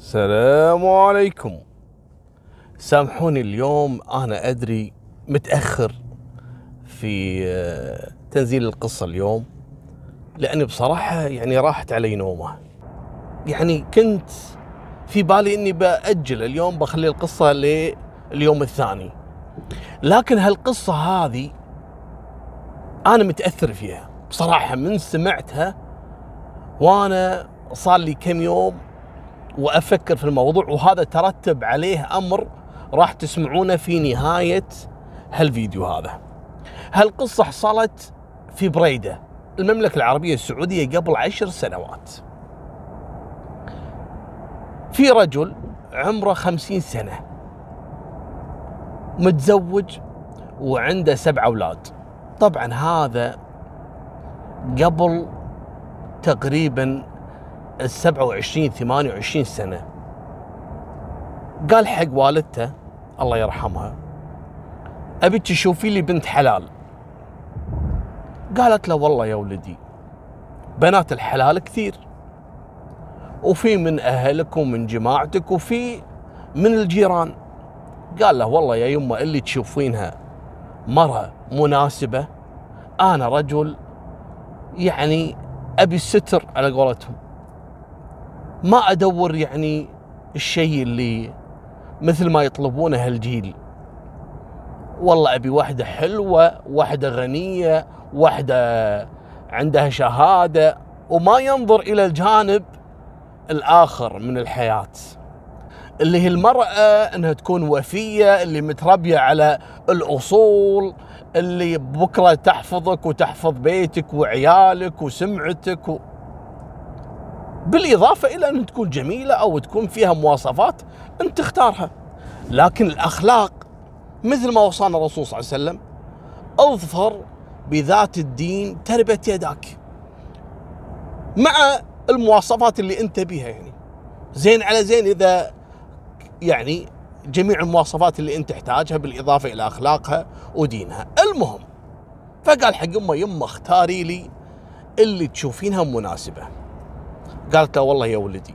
السلام عليكم. سامحوني اليوم أنا أدري متأخر في آه، تنزيل القصة اليوم لأني بصراحة يعني راحت علي نومة. يعني كنت في بالي إني بأجل اليوم بخلي القصة لليوم الثاني. لكن هالقصة هذه أنا متأثر فيها بصراحة من سمعتها وأنا صار لي كم يوم وأفكر في الموضوع وهذا ترتب عليه أمر راح تسمعونه في نهاية هالفيديو هذا. هالقصة حصلت في بريدة المملكة العربية السعودية قبل عشر سنوات. في رجل عمره خمسين سنة متزوج وعنده سبع أولاد. طبعا هذا قبل تقريبا ال 27 28 سنة. قال حق والدته الله يرحمها ابيك تشوفي لي بنت حلال. قالت له والله يا ولدي بنات الحلال كثير وفي من أهلك ومن جماعتك وفي من الجيران. قال له والله يا يمة اللي تشوفينها مرة مناسبة أنا رجل يعني أبي الستر على قولتهم. ما أدور يعني الشيء اللي مثل ما يطلبونه هالجيل. والله أبي واحدة حلوة واحدة غنية واحدة عندها شهادة وما ينظر إلى الجانب الآخر من الحياة. اللي هي المرأة إنها تكون وفية اللي متربية على الأصول اللي بكرة تحفظك وتحفظ بيتك وعيالك وسمعتك و... بالإضافة إلى أن تكون جميلة أو تكون فيها مواصفات أنت تختارها. لكن الأخلاق مثل ما وصانا الرسول صلى الله عليه وسلم أظفر بذات الدين تربت يداك مع المواصفات اللي أنت بها يعني. زين على زين إذا يعني جميع المواصفات اللي أنت تحتاجها بالإضافة إلى أخلاقها ودينها. المهم فقال حق أمة يمه اختاري لي اللي تشوفينها مناسبة. قالت له والله يا ولدي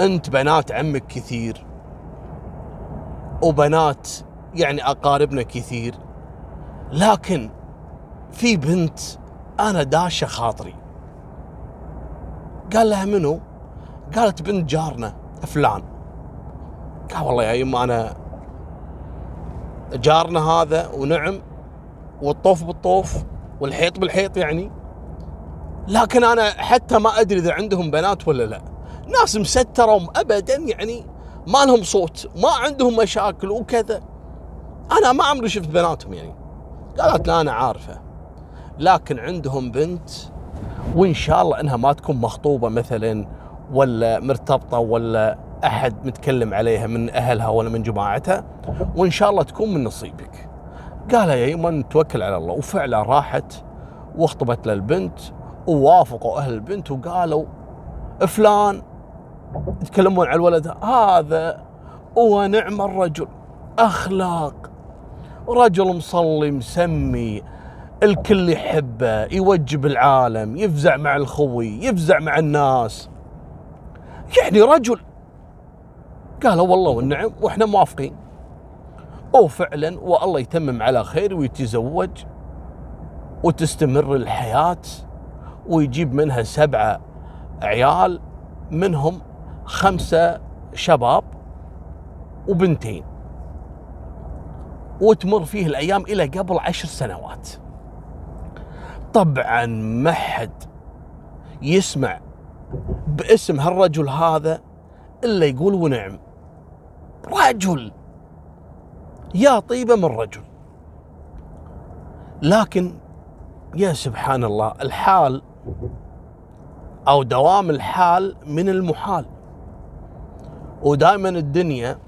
أنت بنات عمك كثير وبنات يعني أقاربنا كثير لكن في بنت أنا داشه خاطري قال لها منو؟ قالت بنت جارنا فلان قال والله يا يما أنا جارنا هذا ونعم والطوف بالطوف والحيط بالحيط يعني لكن أنا حتى ما أدري إذا عندهم بنات ولا لا. ناس مسترهم ابدا يعني ما لهم صوت ما عندهم مشاكل وكذا. أنا ما عمري شفت بناتهم يعني. قالت لا أنا عارفة. لكن عندهم بنت وإن شاء الله إنها ما تكون مخطوبة مثلا ولا مرتبطة ولا أحد متكلم عليها من أهلها ولا من جماعتها وإن شاء الله تكون من نصيبك. قال يا يمن توكل على الله. وفعلا راحت واخطبت للبنت ووافقوا أهل البنت وقالوا فلان يتكلمون على الولد هذا ونعم الرجل أخلاق رجل مصلي مسمي الكل يحبه يوجب العالم يفزع مع الخوي يفزع مع الناس. يعني رجل قالوا والله والنعم وإحنا موافقين. وفعلا والله يتمم على خير ويتزوج وتستمر الحياة. ويجيب منها سبعة عيال منهم خمسة شباب وبنتين. وتمر فيه الأيام إلى قبل عشر سنوات. طبعا ما حد يسمع باسم هالرجل هذا إلا يقول ونعم. رجل يا طيبة من رجل. لكن يا سبحان الله الحال أو دوام الحال من المحال. ودائما الدنيا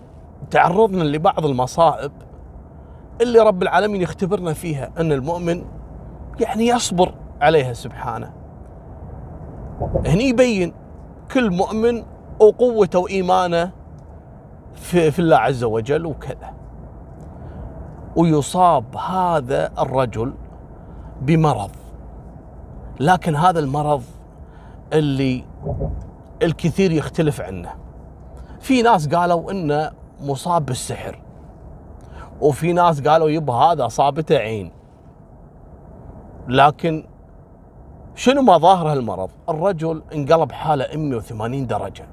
تعرضنا لبعض المصائب اللي رب العالمين يختبرنا فيها أن المؤمن يعني يصبر عليها سبحانه. هني يبين كل مؤمن وقوته وإيمانه في, في الله عز وجل وكذا. ويصاب هذا الرجل بمرض. لكن هذا المرض اللي الكثير يختلف عنه. في ناس قالوا إنه مصاب بالسحر وفي ناس قالوا يبا هذا أصابته عين. لكن شنو مظاهر هالمرض؟ الرجل انقلب حالة 180 درجة.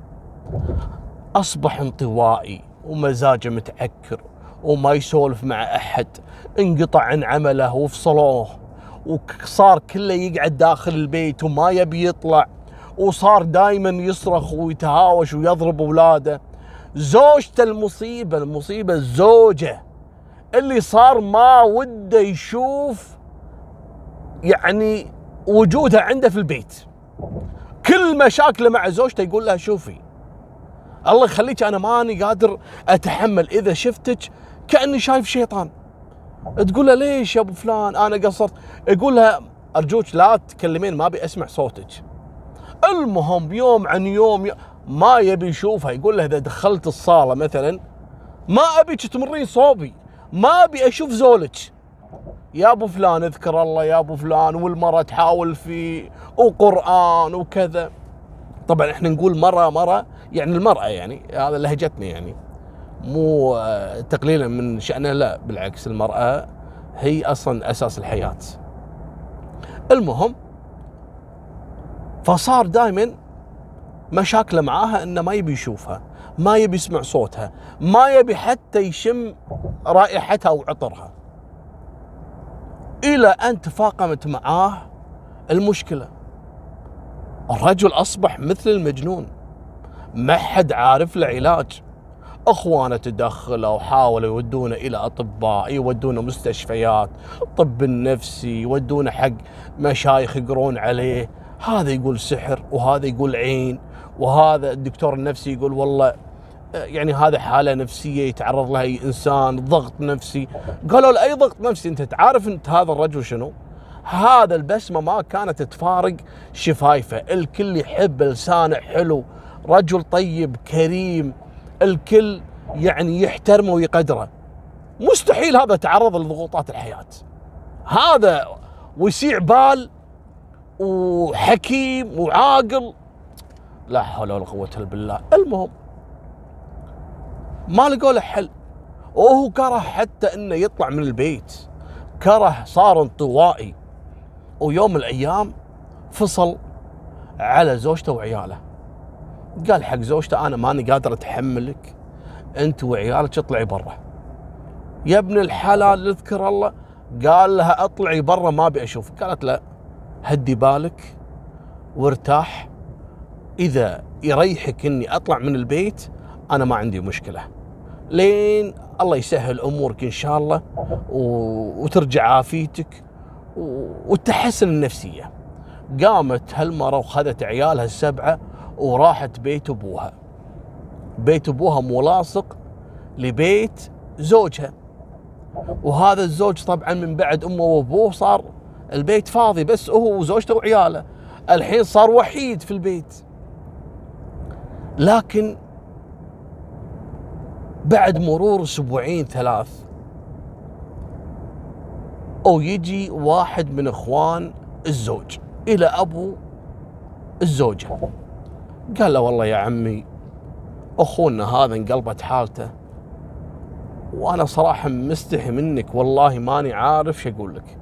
أصبح انطوائي ومزاجه متعكر وما يسولف مع أحد انقطع عن عمله وفصلوه. وصار كله يقعد داخل البيت وما يبي يطلع وصار دائما يصرخ ويتهاوش ويضرب أولاده. زوجته المصيبة المصيبة الزوجه اللي صار ما وده يشوف يعني وجودها عنده في البيت. كل مشاكله مع زوجته يقول لها شوفي الله يخليك أنا ماني قادر أتحمل. إذا شفتك كأني شايف شيطان. تقول له ليش يا أبو فلان؟ أنا قصرت. يقول لها أرجوك لا تكلمين ما أبي أسمع صوتك. المهم يوم عن يوم ما يبي يشوفها. يقول له إذا دخلت الصالة مثلا ما أبيك تمرين صوبي. ما أبي أشوف زولك. يا أبو فلان اذكر الله يا أبو فلان والمرة تحاول فيه وقرآن وكذا. طبعا إحنا نقول مرة مرة يعني المرأة يعني هذا لهجتنا يعني. مو تقليلا من شأنها لا بالعكس المرأة هي أصلا أساس الحياة. المهم فصار دائما مشاكله معاها إنه ما يبي يشوفها ما يبي يسمع صوتها ما يبي حتى يشم رائحتها وعطرها إلى أن تفاقمت معاه المشكلة. الرجل أصبح مثل المجنون ما حد عارف له علاج. إخوانه تدخلوا وحاولوا يودونه إلى أطباء يودونه مستشفيات الطب النفسي يودونه حق مشايخ يقرون عليه. هذا يقول سحر وهذا يقول عين وهذا الدكتور النفسي يقول والله يعني هذا حالة نفسية يتعرض لها أي إنسان ضغط نفسي. قالوا له أي ضغط نفسي؟ أنت تعرف أنت هذا الرجل شنو؟ هذا البسمة ما كانت تفارق شفايفه. الكل يحب لسانه حلو رجل طيب كريم الكل يعني يحترمه ويقدره. مستحيل هذا تعرض لضغوطات الحياة. هذا وسيع بال وحكيم وعاقل. لا حول ولا قوة إلا بالله. المهم ما لقوا له حل. وهو كره حتى إنه يطلع من البيت. كره صار انطوائي. ويوم من الأيام فصل على زوجته وعياله. قال حق زوجته أنا ماني قادر أتحملك أنت وعيالك اطلعي برا؟ يا ابن الحلال اذكر الله. قال لها أطلعي برا ما أبي أشوفك. قالت لا هدي بالك وارتاح. إذا يريحك إني أطلع من البيت أنا ما عندي مشكلة. لين الله يسهل أمورك إن شاء الله وترجع عافيتك وتحسن النفسية. قامت هالمرة وخذت عيالها السبعة وراحت بيت أبوها. بيت أبوها ملاصق لبيت زوجها. وهذا الزوج طبعا من بعد أمه وأبوه صار البيت فاضي بس هو وزوجته وعياله. الحين صار وحيد في البيت. لكن بعد مرور أسبوعين ثلاث أو يجي واحد من إخوان الزوج إلى أبو الزوجة. قال له والله يا عمي أخونا هذا انقلبت حالته. وأنا صراحة مستحي منك والله ماني عارف شو أقول لك.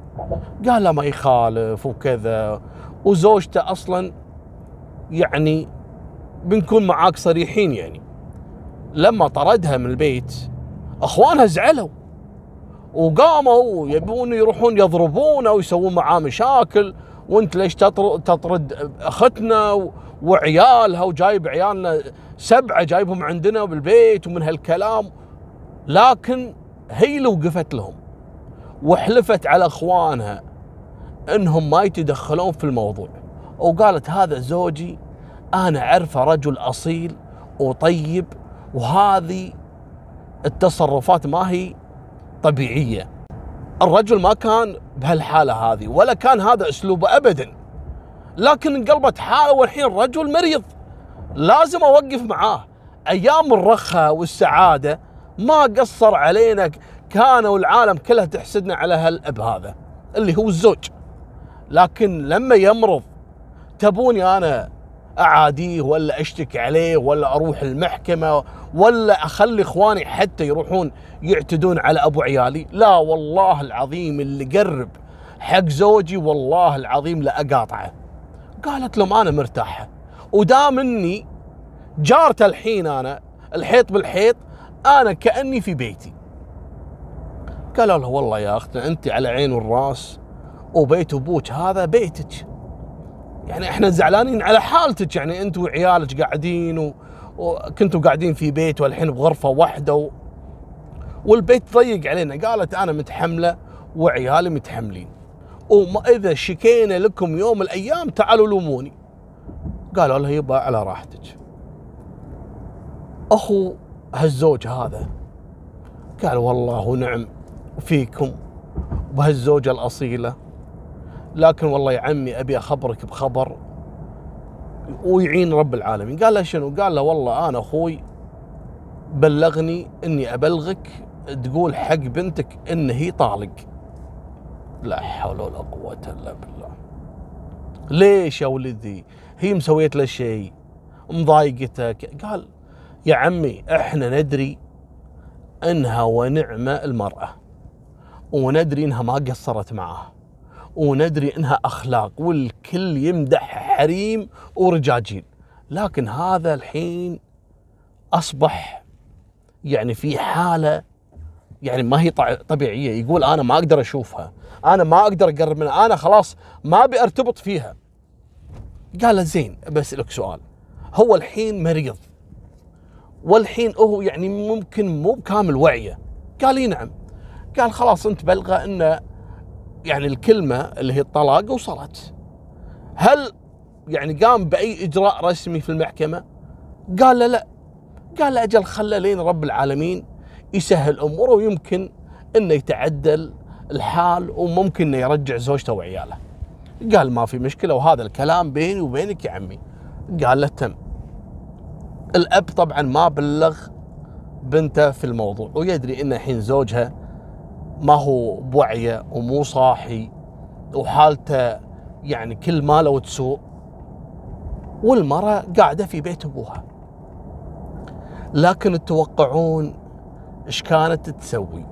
قال له ما يخالف وكذا. وزوجته أصلا يعني بنكون معاك صريحين يعني. لما طردها من البيت أخوانها زعلوا. وقاموا يبون يروحون يضربونه ويسوون معاه مشاكل. وانت ليش تطرد اختنا وعيالها وجايب عيالنا سبعة جايبهم عندنا بالبيت ومن هالكلام. لكن هي اللي وقفت لهم وحلفت على اخوانها انهم ما يتدخلون في الموضوع. وقالت هذا زوجي أنا اعرفه رجل اصيل وطيب وهذه التصرفات ما هي طبيعية. الرجل ما كان بهالحالة هذه ولا كان هذا أسلوبه ابدا. لكن انقلبت حاله والحين رجل مريض. لازم أوقف معاه. أيام الرخاء والسعادة ما قصر علينا كانوا العالم كلها تحسدنا على هالأب هذا اللي هو الزوج. لكن لما يمرض تبوني أنا أعاديه ولا أشتكي عليه ولا أروح المحكمة ولا أخلي إخواني حتى يروحون يعتدون على أبو عيالي. لا والله العظيم اللي قرب حق زوجي والله العظيم لا أقاطعه. قالت لهم أنا مرتاحة ودام إني جارته الحين أنا الحيط بالحيط أنا كأني في بيتي. قالوا له والله يا اختنا أنت على عين والراس وبيت أبوك هذا بيتك. يعني إحنا زعلانين على حالتك. يعني أنت وعيالك قاعدين و... وكنتوا قاعدين في بيت والحين بغرفة واحدة و... والبيت ضيق علينا. قالت أنا متحملة وعيالي متحملين. وما إذا شكينا لكم يوم من الأيام تعالوا لوموني. قالوا له يبا على راحتك. أخو هالزوج هذا قال والله ونعم فيكم. وبهالزوجة الأصيلة لكن والله يا عمي أبي أخبرك بخبر ويعين رب العالمين. قال له شنو؟ قال له والله أنا أخوي بلغني إني أبلغك تقول حق بنتك إن هي طالق. لا حول ولا قوة إلا بالله. ليش يا ولدي؟ هي مسويت له شيء مضايقتك قال يا عمي إحنا ندري إنها ونعمة المرأة وندري إنها ما قصرت معاه وندري إنها أخلاق والكل يمدح حريم ورجاجيل لكن هذا الحين أصبح يعني في حالة يعني ما هي طبيعية. يقول أنا ما أقدر أشوفها. أنا ما أقدر أقرب منها. أنا خلاص ما أبي أرتبط فيها. قال زين بسالك سؤال. هو الحين مريض. والحين هو يعني ممكن مو بكامل وعيه. قال لي نعم. قال خلاص أنت بلغة إنه يعني الكلمة اللي هي الطلاق وصلت. هل يعني قام بأي إجراء رسمي في المحكمة؟ قال له لا. قال له أجل خله لين رب العالمين يسهل اموره ويمكن إنه يتعدل الحال وممكن إنه يرجع زوجته وعياله. قال ما في مشكلة وهذا الكلام بيني وبينك يا عمي. قال له تم. الأب طبعا ما بلغ بنته في الموضوع ويدري إن الحين زوجها ما هو بوعيه ومو صاحي وحالته يعني كل ما لو تسوء والمرأة قاعدة في بيت أبوها. لكن تتوقعون إيش كانت تسوي؟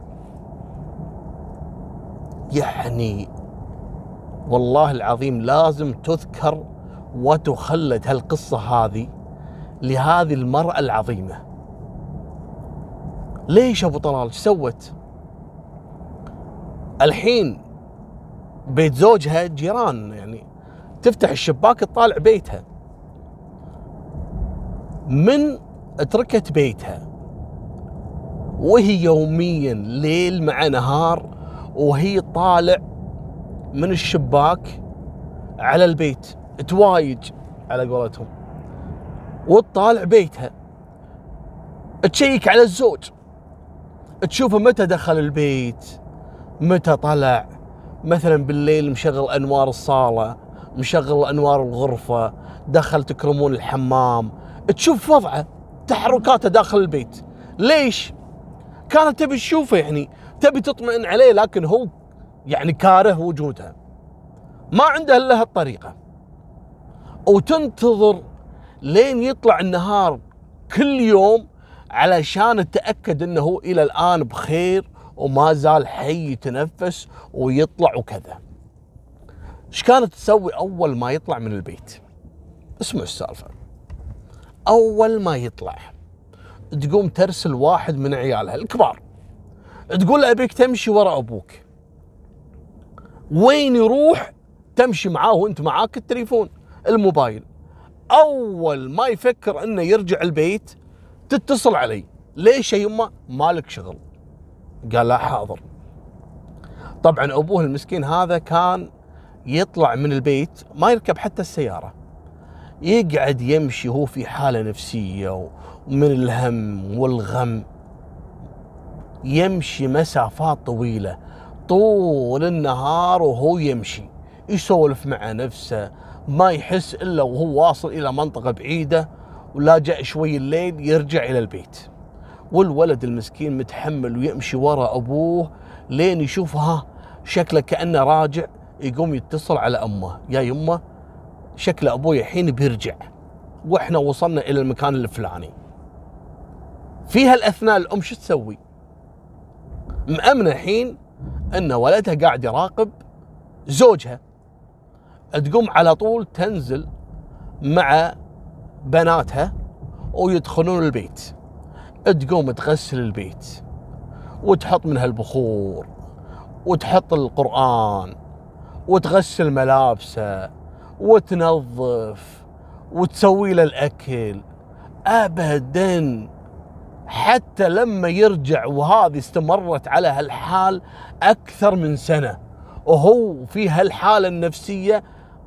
يعني والله العظيم لازم تذكر وتخلد هالقصة هذه لهذه المرأة العظيمة. ليش أبو طلال؟ سوت؟ الحين بيت زوجها جيران يعني تفتح الشباك تطالع بيتها. من تركت بيتها. وهي يوميا ليل مع نهار وهي طالع من الشباك على البيت. توايج على قولتهم. وتطالع بيتها. تشيك على الزوج. تشوفه متى دخل البيت. متى طلع؟ مثلا بالليل مشغل أنوار الصالة مشغل أنوار الغرفة دخل تكرمون الحمام. تشوف وضعه تحركاته داخل البيت. ليش؟ كانت تبي تشوفه يعني تبي تطمئن عليه لكن هو يعني كاره وجودها ما عنده إلا هالطريقة. وتنتظر لين يطلع النهار كل يوم علشان تتأكد إنه إلى الآن بخير وما زال حي يتنفس ويطلع وكذا. إيش كانت تسوي أول ما يطلع من البيت؟ اسمع السالفة. أول ما يطلع تقوم ترسل واحد من عيالها الكبار. تقول له أبيك تمشي ورا أبوك. وين يروح تمشي معاه وأنت معاك التليفون الموبايل. أول ما يفكر إنه يرجع البيت تتصل علي. ليش يا يمه مالك شغل. قال لا حاضر. طبعا أبوه المسكين هذا كان يطلع من البيت ما يركب حتى السيارة. يقعد يمشي هو في حالة نفسية ومن الهم والغم. يمشي مسافات طويلة. طول النهار وهو يمشي. يسولف مع نفسه. ما يحس إلا وهو واصل إلى منطقة بعيدة. ولا جاء شوي الليل يرجع إلى البيت. والولد المسكين متحمل ويمشي ورا أبوه لين يشوف ها شكله كأنه راجع يقوم يتصل على أمه. يا يمه شكل أبوي الحين بيرجع. وإحنا وصلنا إلى المكان الفلاني. في هالأثناء الأم شو تسوي؟ مأمنة الحين إن ولدها قاعد يراقب زوجها. تقوم على طول تنزل مع بناتها ويدخلون البيت. تقوم تغسل البيت وتحط منها البخور وتحط القرآن وتغسل ملابسه وتنظف وتسوي له الأكل. أبدا حتى لما يرجع وهذه استمرت على هالحال أكثر من سنة وهو في هالحالة النفسية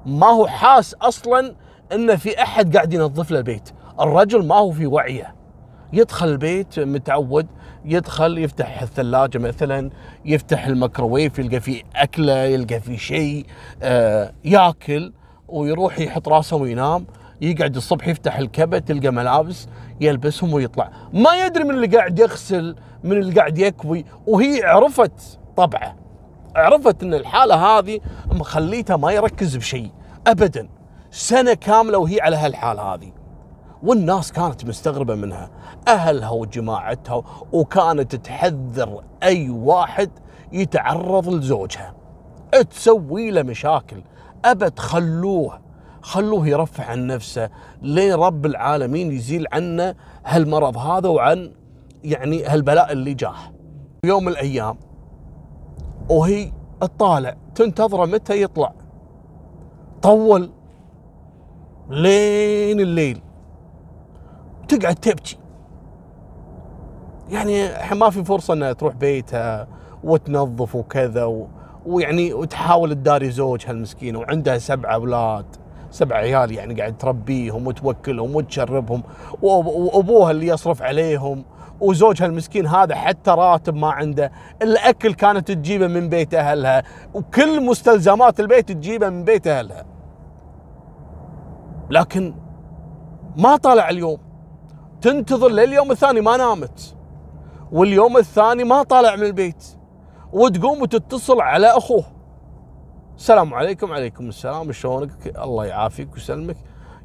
ما هو حاس أصلا أن في أحد قاعد ينظف له البيت. الرجل ما هو في وعيه. يدخل البيت متعود يدخل يفتح الثلاجة مثلا يفتح الميكروويف يلقى فيه أكلة يلقى فيه شيء آه ياكل ويروح يحط راسه وينام يقعد الصبح يفتح الكبت تلقى ملابس يلبسهم ويطلع. ما يدري من اللي قاعد يغسل من اللي قاعد يكوي وهي عرفت طبعه. عرفت إن الحالة هذه مخليته ما يركز بشيء ابدا. سنة كاملة وهي على هالحالة هذه. والناس كانت مستغربة منها. أهلها وجماعتها وكانت تحذر أي واحد يتعرض لزوجها. تسوي له مشاكل. أبد خلوه خلوه يرفع عن نفسه لين رب العالمين يزيل عنه هالمرض هذا وعن يعني هالبلاء اللي جاه. يوم من الأيام وهي تطالع تنتظره متى يطلع. طول لين الليل. تقعد تبكي. يعني ما في فرصة إنها تروح بيتها وتنظف وكذا و... ويعني وتحاول تداري زوجها المسكين وعندها سبع أولاد سبع عيال يعني قاعد تربيهم وتوكلهم وتشربهم وأبوها اللي يصرف عليهم وزوجها المسكين هذا حتى راتب ما عنده. الأكل كانت تجيبه من بيت أهلها وكل مستلزمات البيت تجيبه من بيت أهلها. لكن ما طلع اليوم. تنتظر لليوم الثاني ما نامت. واليوم الثاني ما طالع من البيت. وتقوم وتتصل على أخوه. السلام عليكم عليكم السلام شلونك؟ الله يعافيك ويسلمك.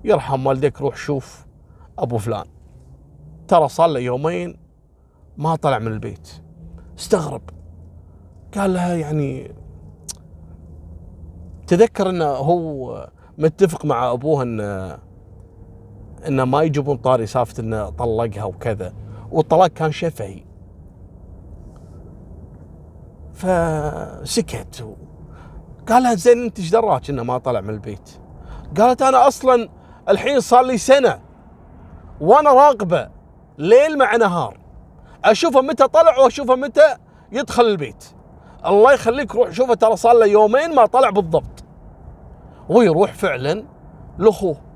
يرحم والديك روح شوف أبو فلان. ترى صار له يومين ما طلع من البيت. استغرب. قال لها يعني تذكر إنه هو متفق مع أبوه انه إنه ما يجيبون طاري سالفه إنه طلقها وكذا. والطلاق كان شفهي. فسكت. قال لها زين أنت إيش دراك؟ إنه ما طلع من البيت؟ قالت أنا أصلا الحين صار لي سنة وأنا راقبة ليل مع نهار. أشوفه متى طلع وأشوفه متى يدخل البيت. الله يخليك روح شوفه ترى صار له يومين ما طلع بالضبط. ويروح فعلا لأخوه.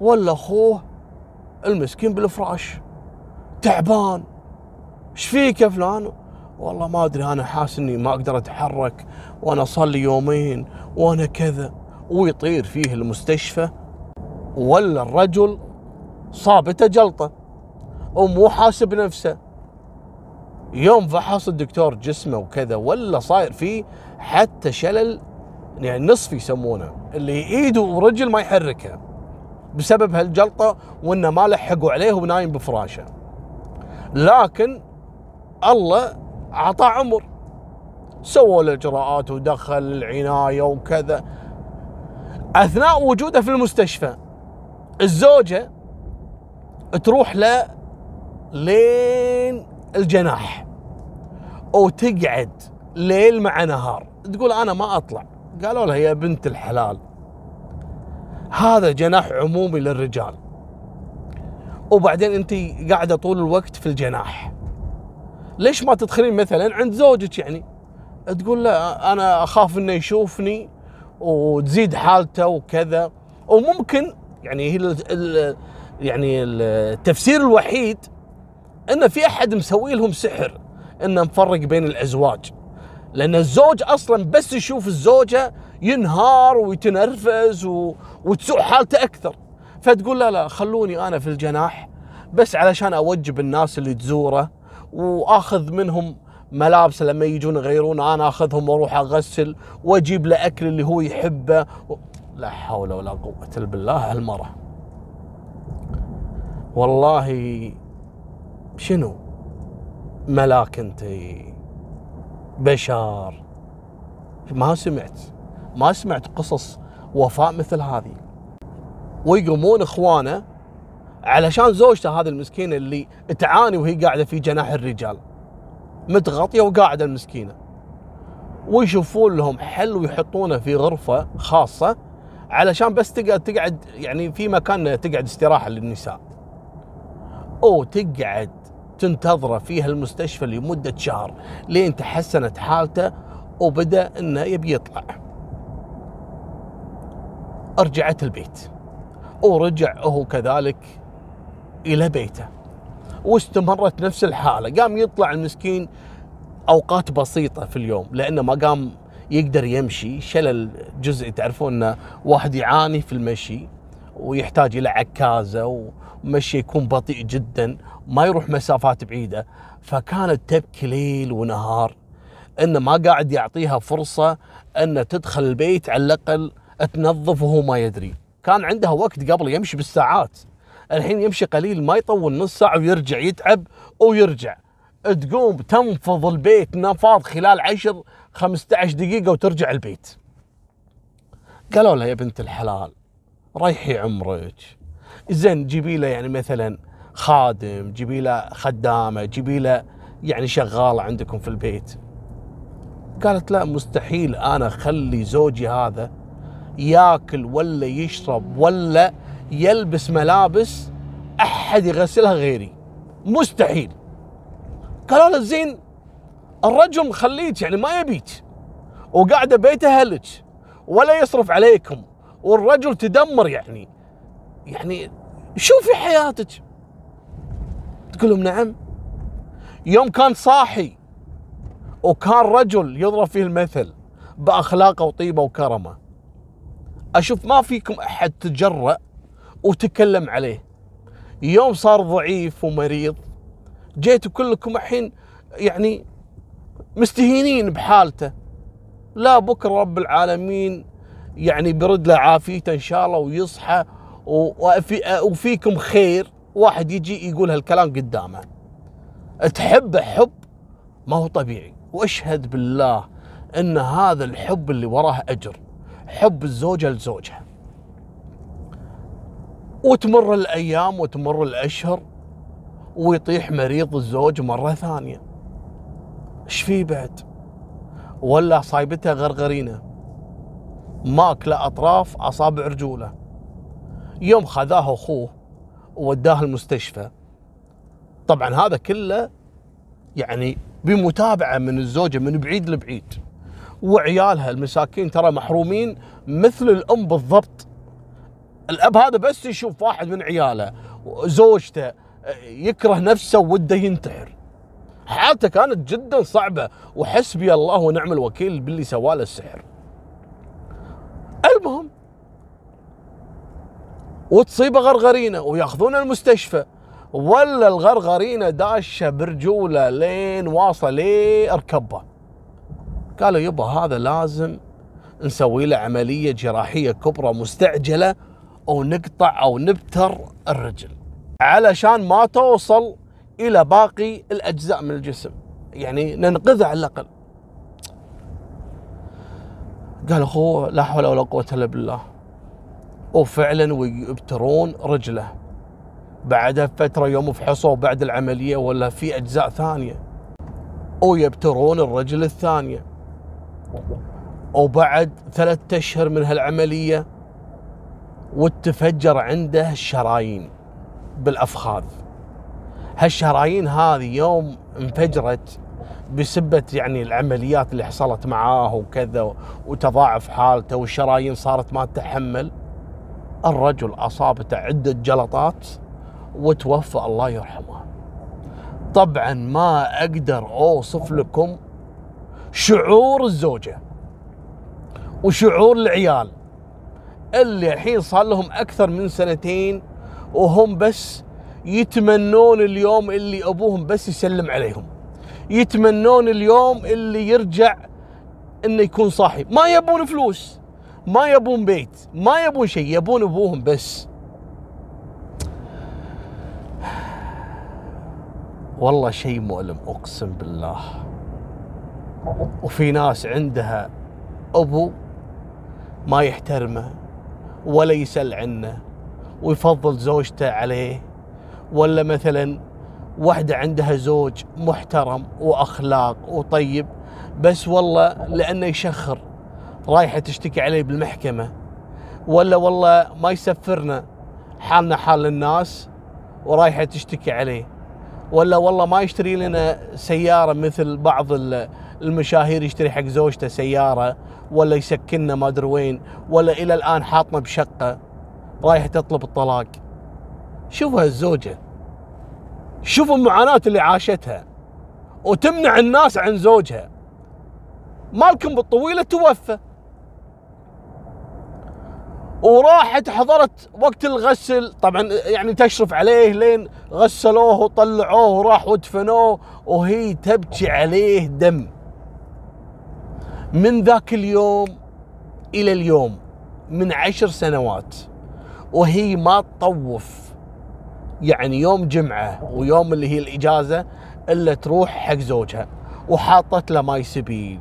ولا اخوه المسكين بالفراش. تعبان. إيش فيك يا فلان؟ والله ما ادري أنا حاسس اني ما أقدر اتحرك وأنا صار لي يومين وأنا كذا. ويطير فيه المستشفى ولا الرجل صابته جلطة ومو حاسب نفسه. يوم فحص الدكتور جسمه وكذا ولا صاير فيه حتى شلل يعني نصف يسمونه اللي ايده ورجل ما يحركها بسبب هالجلطة وإنه ما لحقوا عليه ونايم بفراشة. لكن الله اعطاه عمر. سووا الاجراءات ودخل العناية وكذا. أثناء وجوده في المستشفى الزوجة تروح له لين الجناح وتقعد ليل مع نهار. تقول أنا ما أطلع. قالوا لها يا بنت الحلال. هذا جناح عمومي للرجال. وبعدين انت قاعدة طول الوقت في الجناح. ليش ما تدخلين مثلا عند زوجك يعني؟ تقول لا أنا أخاف إنه يشوفني وتزيد حالته وكذا. وممكن يعني هي يعني التفسير الوحيد إن في أحد مسوي لهم سحر إنه مفرق بين الأزواج. لأن الزوج أصلا بس يشوف الزوجة ينهار ويتنرفز و... وتسوء حالته أكثر. فتقول لا لا خلوني أنا في الجناح بس علشان أوجب الناس اللي تزوره وأخذ منهم ملابسه لما يجون يغيرون أنا أخذهم وأروح أغسل وأجيب له أكل اللي هو يحبه. و... لا حول ولا قوة إلا بالله هالمرة. والله شنو ملاك أنت؟ بشر ما سمعت. ما سمعت قصص وفاء مثل هذه. ويقومون إخوانه علشان زوجته هذه المسكينة اللي تعاني وهي قاعدة في جناح الرجال. متغطية وقاعدة المسكينة. ويشوفون لهم حل ويحطونه في غرفة خاصة علشان بس تقعد تقعد يعني في مكان تقعد استراحة للنساء. أو تقعد تنتظره فيها المستشفى لمدة شهر لين تحسنت حالته وبدأ إنه يبي يطلع. رجعت البيت. ورجع هو كذلك إلى بيته. واستمرت نفس الحالة. قام يطلع المسكين أوقات بسيطة في اليوم لأنه ما قام يقدر يمشي. شلل جزئي تعرفون واحد يعاني في المشي. ويحتاج إلى عكازة ومشي يكون بطيء جدا ما يروح مسافات بعيدة. فكانت تبكي ليل ونهار. إنه ما قاعد يعطيها فرصة ان تدخل البيت على الأقل تنظف وهو ما يدري. كان عندها وقت قبل يمشي بالساعات. الحين يمشي قليل ما يطول نص ساعة ويرجع يتعب ويرجع. تقوم تنفض البيت نفاض خلال 10 15 دقيقة وترجع البيت. قالوا لها يا بنت الحلال ريحي عمرك. زين جيبي له يعني مثلا خادم جيبي له خدامة جيبي له يعني شغالة عندكم في البيت. قالت لا مستحيل أنا أخلي زوجي هذا ياكل ولا يشرب ولا يلبس ملابس أحد يغسلها غيري. مستحيل. قالوا له زين الرجل مخليك يعني ما يبيك وقاعدة بيت أهلك ولا يصرف عليكم. والرجل تدمر يعني. يعني شوفي حياتك. تقول لهم نعم. يوم كان صاحي وكان رجل يضرب فيه المثل بأخلاقه وطيبه وكرمه. أشوف ما فيكم أحد تجرأ وتكلم عليه. يوم صار ضعيف ومريض جيتوا كلكم الحين يعني مستهينين بحالته. لا بكرة رب العالمين يعني برد له عافيته إن شاء الله ويصحى وفي وفيكم خير. واحد يجي يقول هالكلام قدامه. تحبه حب ما هو طبيعي. واشهد بالله إن هذا الحب اللي وراه أجر. حب الزوجة لزوجها. وتمر الأيام وتمر الأشهر ويطيح مريض الزوج مرة ثانية. إيش في بعد؟ ولا صايبته غرغرينه. ماكله اطراف أصابع رجوله. يوم خذاه أخوه ووداه المستشفى. طبعا هذا كله يعني بمتابعة من الزوجة من بعيد لبعيد. وعيالها المساكين ترى محرومين مثل الأم بالضبط. الأب هذا بس يشوف واحد من عياله زوجته يكره نفسه وده ينتحر. حالته كانت جدا صعبة. وحسبي الله ونعم الوكيل باللي سواله السحر. المهم. وتصيبه غرغرينة وياخذونه المستشفى. ولا الغرغرينة داشه برجولة لين واصل لاركبه قالوا يبا هذا لازم نسوي له عملية جراحية كبرى مستعجلة أو نقطع أو نبتر الرجل. علشان ما توصل إلى باقي الأجزاء من الجسم. يعني ننقذها على الأقل. قال أخوه لا حول ولا قوة إلا بالله. وفعلا ويبترون رجله. بعدها بفترة يوم فحصوا بعد العملية ولا في أجزاء ثانية. ويبترون الرجل الثانية. وبعد ثلاثة أشهر من هالعملية وتفجر عنده الشرايين بالأفخاذ. هالشرايين هذه يوم انفجرت بسبة يعني العمليات اللي حصلت معاه وكذا وتضاعف حالته والشرايين صارت ما تتحمل الرجل أصابته عدة جلطات وتوفى الله يرحمه. طبعا ما أقدر أوصف لكم شعور الزوجة وشعور العيال اللي الحين صار لهم أكثر من سنتين وهم بس يتمنون اليوم اللي أبوهم بس يسلم عليهم. يتمنون اليوم اللي يرجع إنه يكون صاحي. ما يبون فلوس ما يبون بيت ما يبون شيء يبون أبوهم بس. والله شيء مؤلم أقسم بالله. وفي ناس عندها أبو ما يحترمه ولا يسال عنه ويفضل زوجته عليه. ولا مثلا واحدة عندها زوج محترم وأخلاق وطيب بس والله لأنه يشخر رايحة تشتكي عليه بالمحكمة. ولا والله ما يسفرنا حالنا حال الناس ورايحة تشتكي عليه. ولا والله ما يشتري لنا سيارة مثل بعض المشاهير يشتري حق زوجته سيارة ولا يسكننا ما أدري وين ولا إلى الآن حاطنا بشقة رايحة تطلب الطلاق. شوفوا الزوجة شوفوا المعاناة اللي عاشتها وتمنع الناس عن زوجها. مالكم بالطويلة توفى. وراحت حضرت وقت الغسل طبعا يعني تشرف عليه لين غسلوه وطلعوه وراح ودفنوه وهي تبكي عليه دم. من ذاك اليوم إلى اليوم من عشر سنوات وهي ما تطوف. يعني يوم جمعة ويوم اللي هي الإجازة إلا تروح حق زوجها وحاطت له ماي سبيل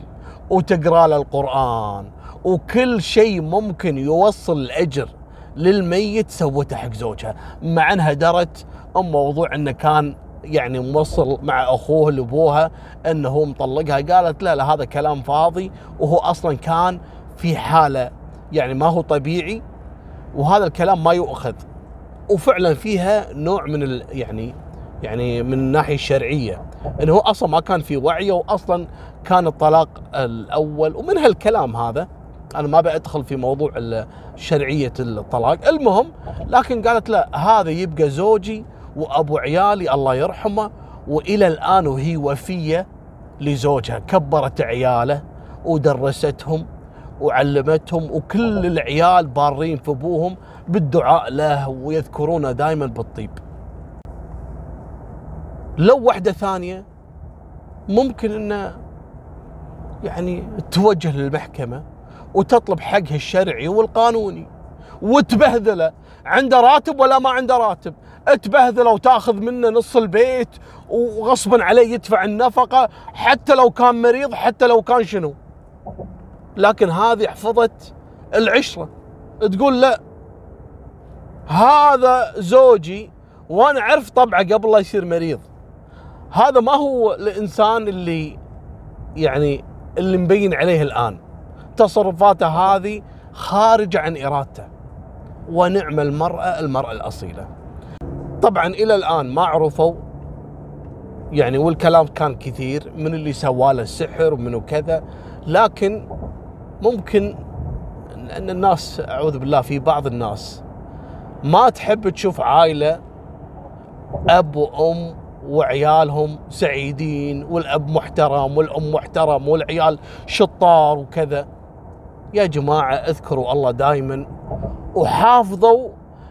وتقرأ له القرآن وكل شيء ممكن يوصل الأجر للميت سوته حق زوجها. مع إنها درت أم موضوع إنه كان يعني موصل مع أخوه لأبوها إنه هو مطلقها. قالت لا لا هذا كلام فاضي وهو أصلا كان في حالة يعني ما هو طبيعي وهذا الكلام ما يؤخذ. وفعلا فيها نوع من ال يعني يعني من الناحية الشرعية. إنه هو أصلا ما كان في وعيه واصلا كان الطلاق الأول. ومن هالكلام هذا أنا ما بأدخل في موضوع شرعية الطلاق. المهم لكن قالت لا هذا يبقى زوجي وأبو عيالي الله يرحمه وإلى الآن وهي وفية لزوجها. كبرت عياله ودرستهم وعلمتهم وكل العيال بارين في أبوهم بالدعاء له ويذكرونه دائما بالطيب. لو واحدة ثانية ممكن إنه يعني توجه للمحكمة وتطلب حقها الشرعي والقانوني وتبهذله. عنده راتب ولا ما عنده راتب؟ تبهذله وتاخذ منه نص البيت وغصبا عليه يدفع النفقة حتى لو كان مريض حتى لو كان شنو؟ لكن هذه حفظت العشرة. تقول لا هذا زوجي وأنا أعرف طبعه قبل لا يصير مريض. هذا ما هو الإنسان اللي يعني اللي مبين عليه الآن. تصرفاته هذه خارجه عن إرادته. ونعم المرأة المرأة الأصيلة. طبعا إلى الآن ما عرفوا يعني والكلام كان كثير من اللي سواله السحر ومن وكذا لكن ممكن إن الناس أعوذ بالله في بعض الناس ما تحب تشوف عائلة أب وأم وعيالهم سعيدين والأب محترم والأم محترم والعيال شطار وكذا. يا جماعة اذكروا الله دائما وحافظوا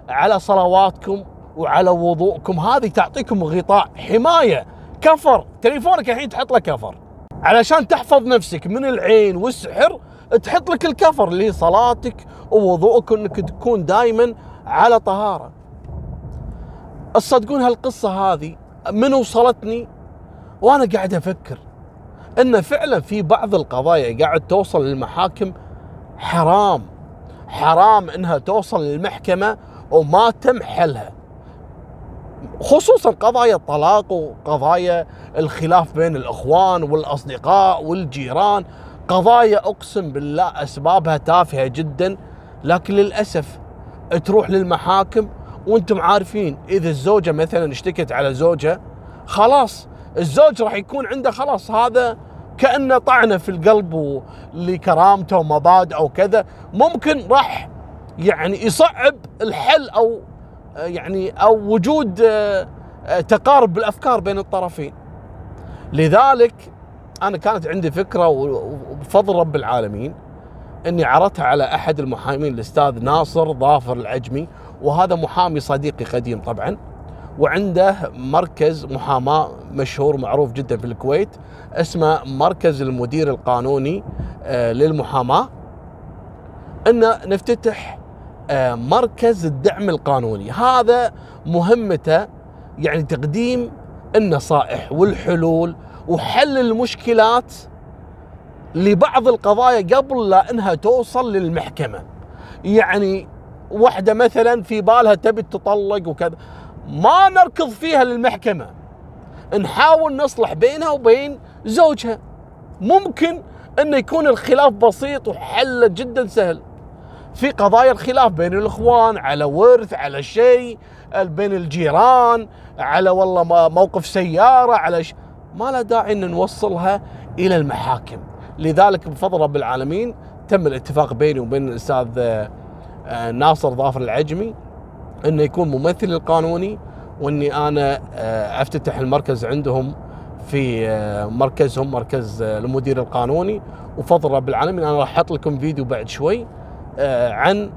على صلواتكم وعلى وضوءكم. هذه تعطيكم غطاء حماية كفر. تليفونك الحين تحط له كفر. علشان تحفظ نفسك من العين والسحر تحط لك الكفر اللي هي صلاتك ووضوءك انك تكون دائما على طهارة. تصدقون هالقصة هذه من وصلتني؟ وأنا قاعد أفكر إن فعلا في بعض القضايا قاعد توصل للمحاكم حرام. حرام إنها توصل للمحكمة وما تم حلها. خصوصا قضايا الطلاق وقضايا الخلاف بين الإخوان والأصدقاء والجيران. قضايا أقسم بالله أسبابها تافهة جدا لكن للأسف تروح للمحاكم وأنتم عارفين إذا الزوجة مثلا اشتكت على زوجها خلاص الزوج راح يكون عنده خلاص هذا كأنه طعنه في القلب لكرامته ومبادئه وكذا ممكن راح يعني يصعب الحل أو يعني أو وجود تقارب بالأفكار بين الطرفين. لذلك أنا كانت عندي فكرة وبفضل رب العالمين إني عرضتها على أحد المحامين الأستاذ ناصر ظافر العجمي وهذا محامي صديقي قديم طبعا وعنده مركز محاماة مشهور معروف جدا في الكويت اسمه مركز المدير القانوني آه، للمحاماة. إن نفتتح آه، مركز الدعم القانوني. هذا مهمته يعني تقديم النصائح والحلول وحل المشكلات لبعض القضايا قبل لا إنها توصل للمحكمة. يعني واحدة مثلا في بالها تبي تطلق وكذا ما نركض فيها للمحكمة. نحاول نصلح بينها وبين زوجها. ممكن انه يكون الخلاف بسيط وحله جدا سهل. في قضايا الخلاف بين الإخوان على ورث على شيء بين الجيران على والله موقف سيارة على ش... ما له داعي إن نوصلها إلى المحاكم. لذلك بفضل رب العالمين تم الاتفاق بيني وبين الأستاذ آه، ناصر ظافر العجمي إنه يكون ممثل القانوني وإني أنا آه، أفتتح المركز عندهم في آه، مركزهم مركز المدير القانوني. وفضل رب العالمين أنا راح أحط لكم فيديو بعد شوي عن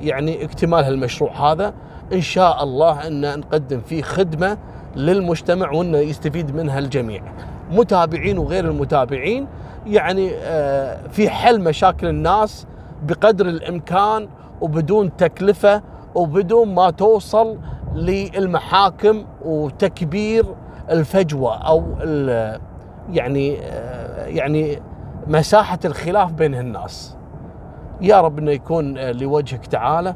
يعني اكتمال هالمشروع هذا. إن شاء الله إن نقدم فيه خدمة للمجتمع وإنه يستفيد منها الجميع متابعين وغير المتابعين يعني في حل مشاكل الناس بقدر الإمكان وبدون تكلفة وبدون ما توصل للمحاكم وتكبير الفجوة أو يعني يعني مساحة الخلاف بين الناس. يا رب إنه يكون لوجهك تعالى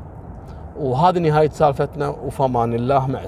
وهذه نهاية سالفتنا وفمان الله معك.